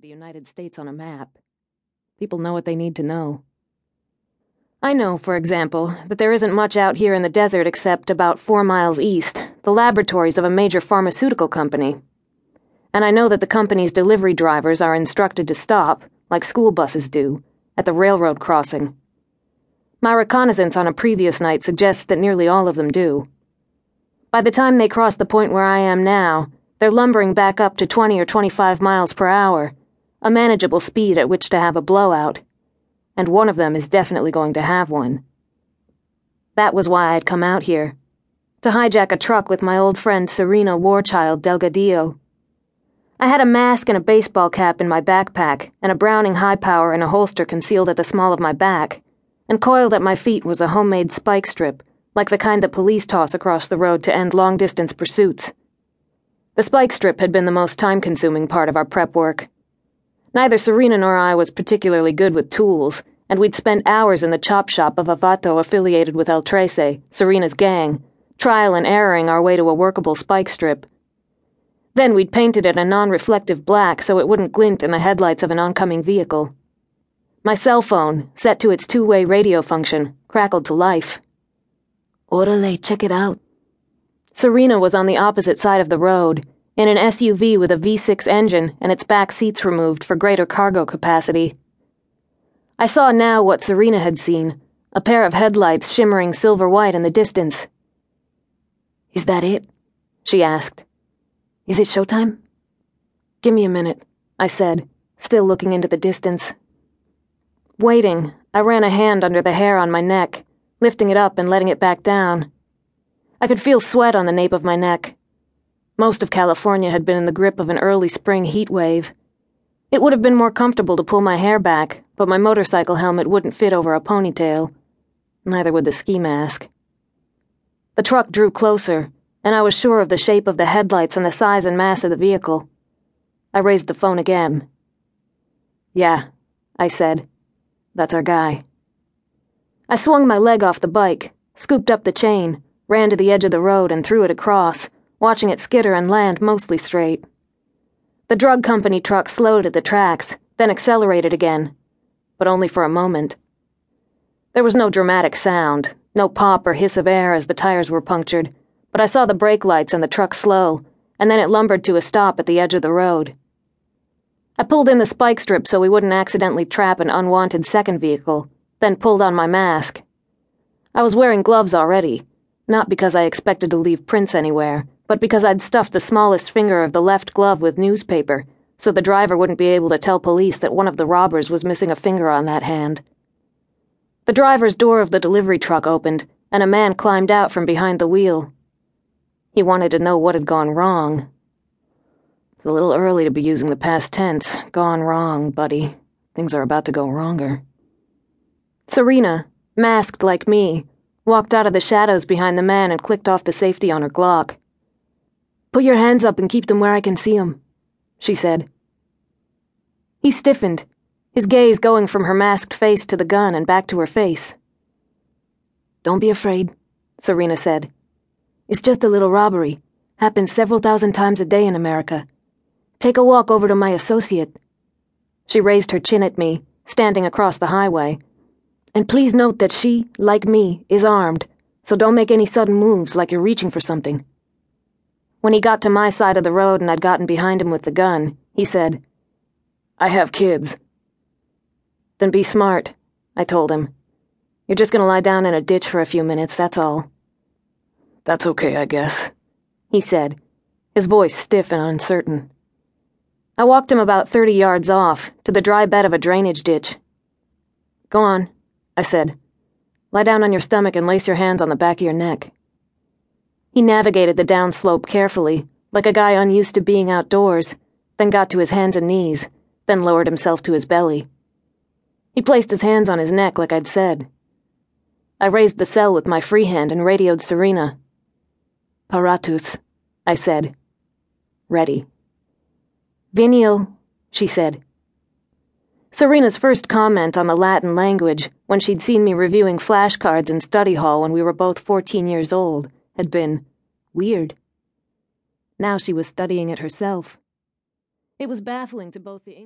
the United States on a map. People know what they need to know. I know, for example, that there isn't much out here in the desert except about four miles east, the laboratories of a major pharmaceutical company. And I know that the company's delivery drivers are instructed to stop, like school buses do, at the railroad crossing. My reconnaissance on a previous night suggests that nearly all of them do. By the time they cross the point where I am now, they're lumbering back up to 20 or 25 miles per hour, a manageable speed at which to have a blowout. And one of them is definitely going to have one. That was why I'd come out here to hijack a truck with my old friend Serena Warchild Delgadillo. I had a mask and a baseball cap in my backpack, and a Browning high power in a holster concealed at the small of my back, and coiled at my feet was a homemade spike strip, like the kind that police toss across the road to end long distance pursuits. The spike strip had been the most time consuming part of our prep work. Neither Serena nor I was particularly good with tools, and we'd spent hours in the chop shop of a vato affiliated with El Trece, Serena's gang, trial and erroring our way to a workable spike strip. Then we'd painted it a non reflective black so it wouldn't glint in the headlights of an oncoming vehicle. My cell phone, set to its two way radio function, crackled to life. Orale, check it out. Serena was on the opposite side of the road, in an SUV with a V6 engine and its back seats removed for greater cargo capacity. I saw now what Serena had seen a pair of headlights shimmering silver white in the distance. Is that it? She asked. Is it showtime? Give me a minute, I said, still looking into the distance. Waiting, I ran a hand under the hair on my neck, lifting it up and letting it back down. I could feel sweat on the nape of my neck. Most of California had been in the grip of an early spring heat wave. It would have been more comfortable to pull my hair back, but my motorcycle helmet wouldn't fit over a ponytail. Neither would the ski mask. The truck drew closer, and I was sure of the shape of the headlights and the size and mass of the vehicle. I raised the phone again. Yeah, I said. That's our guy. I swung my leg off the bike, scooped up the chain, ran to the edge of the road and threw it across, watching it skitter and land mostly straight. The drug company truck slowed at the tracks, then accelerated again, but only for a moment. There was no dramatic sound, no pop or hiss of air as the tires were punctured, but I saw the brake lights and the truck slow, and then it lumbered to a stop at the edge of the road. I pulled in the spike strip so we wouldn't accidentally trap an unwanted second vehicle, then pulled on my mask. I was wearing gloves already not because I expected to leave prints anywhere, but because I'd stuffed the smallest finger of the left glove with newspaper, so the driver wouldn't be able to tell police that one of the robbers was missing a finger on that hand. The driver's door of the delivery truck opened, and a man climbed out from behind the wheel. He wanted to know what had gone wrong. It's a little early to be using the past tense. Gone wrong, buddy. Things are about to go wronger. Serena, masked like me, walked out of the shadows behind the man and clicked off the safety on her Glock. Put your hands up and keep them where I can see 'em, she said. He stiffened, his gaze going from her masked face to the gun and back to her face. Don't be afraid, Serena said. It's just a little robbery. Happens several thousand times a day in America. Take a walk over to my associate. She raised her chin at me, standing across the highway. And please note that she, like me, is armed, so don't make any sudden moves like you're reaching for something. When he got to my side of the road and I'd gotten behind him with the gun, he said, I have kids. Then be smart, I told him. You're just gonna lie down in a ditch for a few minutes, that's all. That's okay, I guess, he said, his voice stiff and uncertain. I walked him about 30 yards off, to the dry bed of a drainage ditch. Go on, I said. Lie down on your stomach and lace your hands on the back of your neck. He navigated the downslope carefully, like a guy unused to being outdoors, then got to his hands and knees, then lowered himself to his belly. He placed his hands on his neck like I'd said. I raised the cell with my free hand and radioed Serena. Paratus, I said. Ready. Venial, she said. Serena's first comment on the Latin language, when she'd seen me reviewing flashcards in study hall when we were both 14 years old, had been weird. Now she was studying it herself. It was baffling to both the